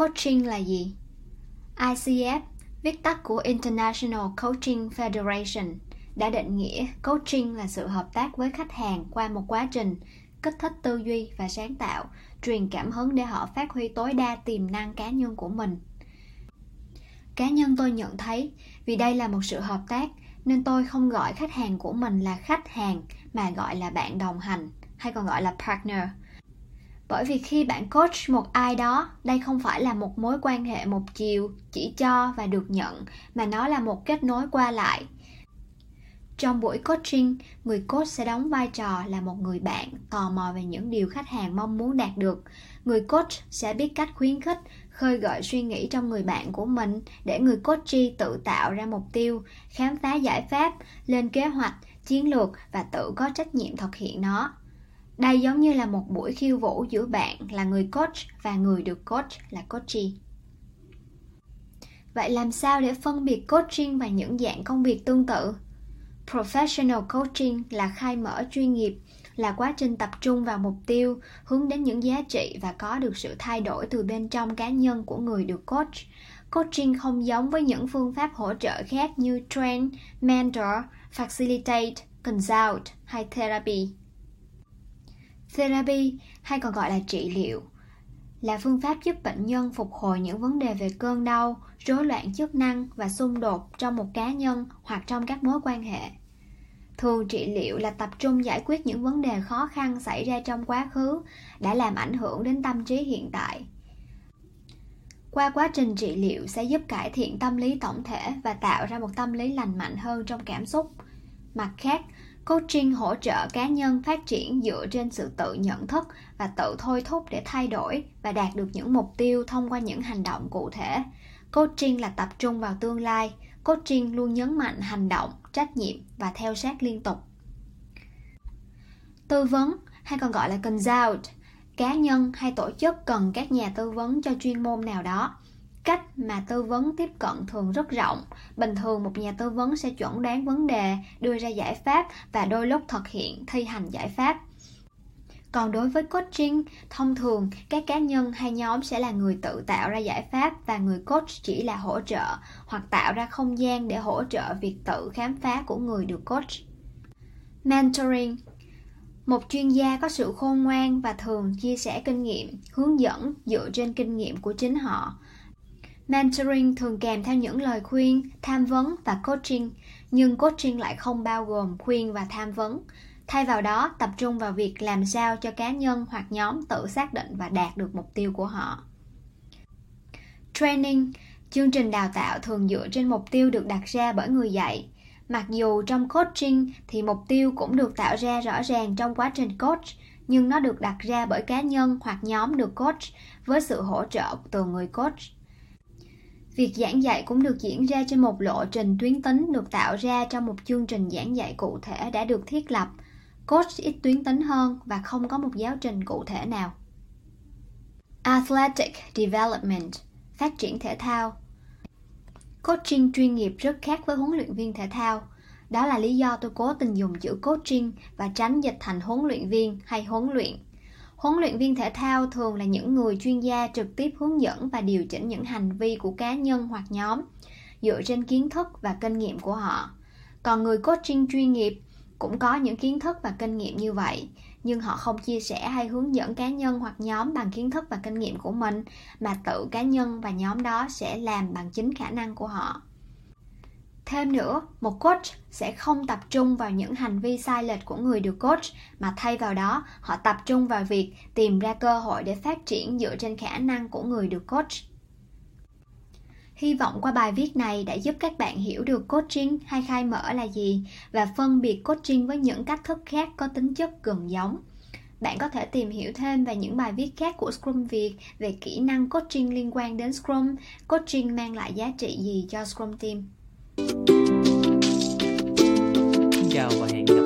Coaching là gì? ICF, viết tắt của International Coaching Federation, đã định nghĩa coaching là sự hợp tác với khách hàng qua một quá trình kích thích tư duy và sáng tạo, truyền cảm hứng để họ phát huy tối đa tiềm năng cá nhân của mình. Cá nhân tôi nhận thấy, vì đây là một sự hợp tác nên tôi không gọi khách hàng của mình là khách hàng mà gọi là bạn đồng hành hay còn gọi là partner bởi vì khi bạn coach một ai đó, đây không phải là một mối quan hệ một chiều chỉ cho và được nhận, mà nó là một kết nối qua lại. Trong buổi coaching, người coach sẽ đóng vai trò là một người bạn, tò mò về những điều khách hàng mong muốn đạt được. Người coach sẽ biết cách khuyến khích, khơi gợi suy nghĩ trong người bạn của mình để người coachee tự tạo ra mục tiêu, khám phá giải pháp, lên kế hoạch, chiến lược và tự có trách nhiệm thực hiện nó đây giống như là một buổi khiêu vũ giữa bạn là người coach và người được coach là coachee. Vậy làm sao để phân biệt coaching và những dạng công việc tương tự? Professional coaching là khai mở chuyên nghiệp, là quá trình tập trung vào mục tiêu, hướng đến những giá trị và có được sự thay đổi từ bên trong cá nhân của người được coach. Coaching không giống với những phương pháp hỗ trợ khác như train, mentor, facilitate, consult hay therapy. Therapy hay còn gọi là trị liệu là phương pháp giúp bệnh nhân phục hồi những vấn đề về cơn đau, rối loạn chức năng và xung đột trong một cá nhân hoặc trong các mối quan hệ. Thường trị liệu là tập trung giải quyết những vấn đề khó khăn xảy ra trong quá khứ đã làm ảnh hưởng đến tâm trí hiện tại. Qua quá trình trị liệu sẽ giúp cải thiện tâm lý tổng thể và tạo ra một tâm lý lành mạnh hơn trong cảm xúc. Mặt khác, Coaching hỗ trợ cá nhân phát triển dựa trên sự tự nhận thức và tự thôi thúc để thay đổi và đạt được những mục tiêu thông qua những hành động cụ thể. Coaching là tập trung vào tương lai. Coaching luôn nhấn mạnh hành động, trách nhiệm và theo sát liên tục. Tư vấn hay còn gọi là consult, cá nhân hay tổ chức cần các nhà tư vấn cho chuyên môn nào đó cách mà tư vấn tiếp cận thường rất rộng. Bình thường một nhà tư vấn sẽ chuẩn đoán vấn đề, đưa ra giải pháp và đôi lúc thực hiện, thi hành giải pháp. Còn đối với coaching, thông thường các cá nhân hay nhóm sẽ là người tự tạo ra giải pháp và người coach chỉ là hỗ trợ hoặc tạo ra không gian để hỗ trợ việc tự khám phá của người được coach. Mentoring. Một chuyên gia có sự khôn ngoan và thường chia sẻ kinh nghiệm, hướng dẫn dựa trên kinh nghiệm của chính họ. Mentoring thường kèm theo những lời khuyên, tham vấn và coaching, nhưng coaching lại không bao gồm khuyên và tham vấn. Thay vào đó, tập trung vào việc làm sao cho cá nhân hoặc nhóm tự xác định và đạt được mục tiêu của họ. Training, chương trình đào tạo thường dựa trên mục tiêu được đặt ra bởi người dạy. Mặc dù trong coaching thì mục tiêu cũng được tạo ra rõ ràng trong quá trình coach, nhưng nó được đặt ra bởi cá nhân hoặc nhóm được coach với sự hỗ trợ từ người coach. Việc giảng dạy cũng được diễn ra trên một lộ trình tuyến tính được tạo ra trong một chương trình giảng dạy cụ thể đã được thiết lập. Coach ít tuyến tính hơn và không có một giáo trình cụ thể nào. Athletic Development, Phát triển thể thao Coaching chuyên nghiệp rất khác với huấn luyện viên thể thao. Đó là lý do tôi cố tình dùng chữ coaching và tránh dịch thành huấn luyện viên hay huấn luyện Huấn luyện viên thể thao thường là những người chuyên gia trực tiếp hướng dẫn và điều chỉnh những hành vi của cá nhân hoặc nhóm dựa trên kiến thức và kinh nghiệm của họ. Còn người coaching chuyên nghiệp cũng có những kiến thức và kinh nghiệm như vậy, nhưng họ không chia sẻ hay hướng dẫn cá nhân hoặc nhóm bằng kiến thức và kinh nghiệm của mình, mà tự cá nhân và nhóm đó sẽ làm bằng chính khả năng của họ. Thêm nữa, một coach sẽ không tập trung vào những hành vi sai lệch của người được coach mà thay vào đó họ tập trung vào việc tìm ra cơ hội để phát triển dựa trên khả năng của người được coach. Hy vọng qua bài viết này đã giúp các bạn hiểu được coaching hay khai mở là gì và phân biệt coaching với những cách thức khác có tính chất gần giống. Bạn có thể tìm hiểu thêm về những bài viết khác của Scrum Việt về kỹ năng coaching liên quan đến Scrum, coaching mang lại giá trị gì cho Scrum Team. Chào và hẹn gặp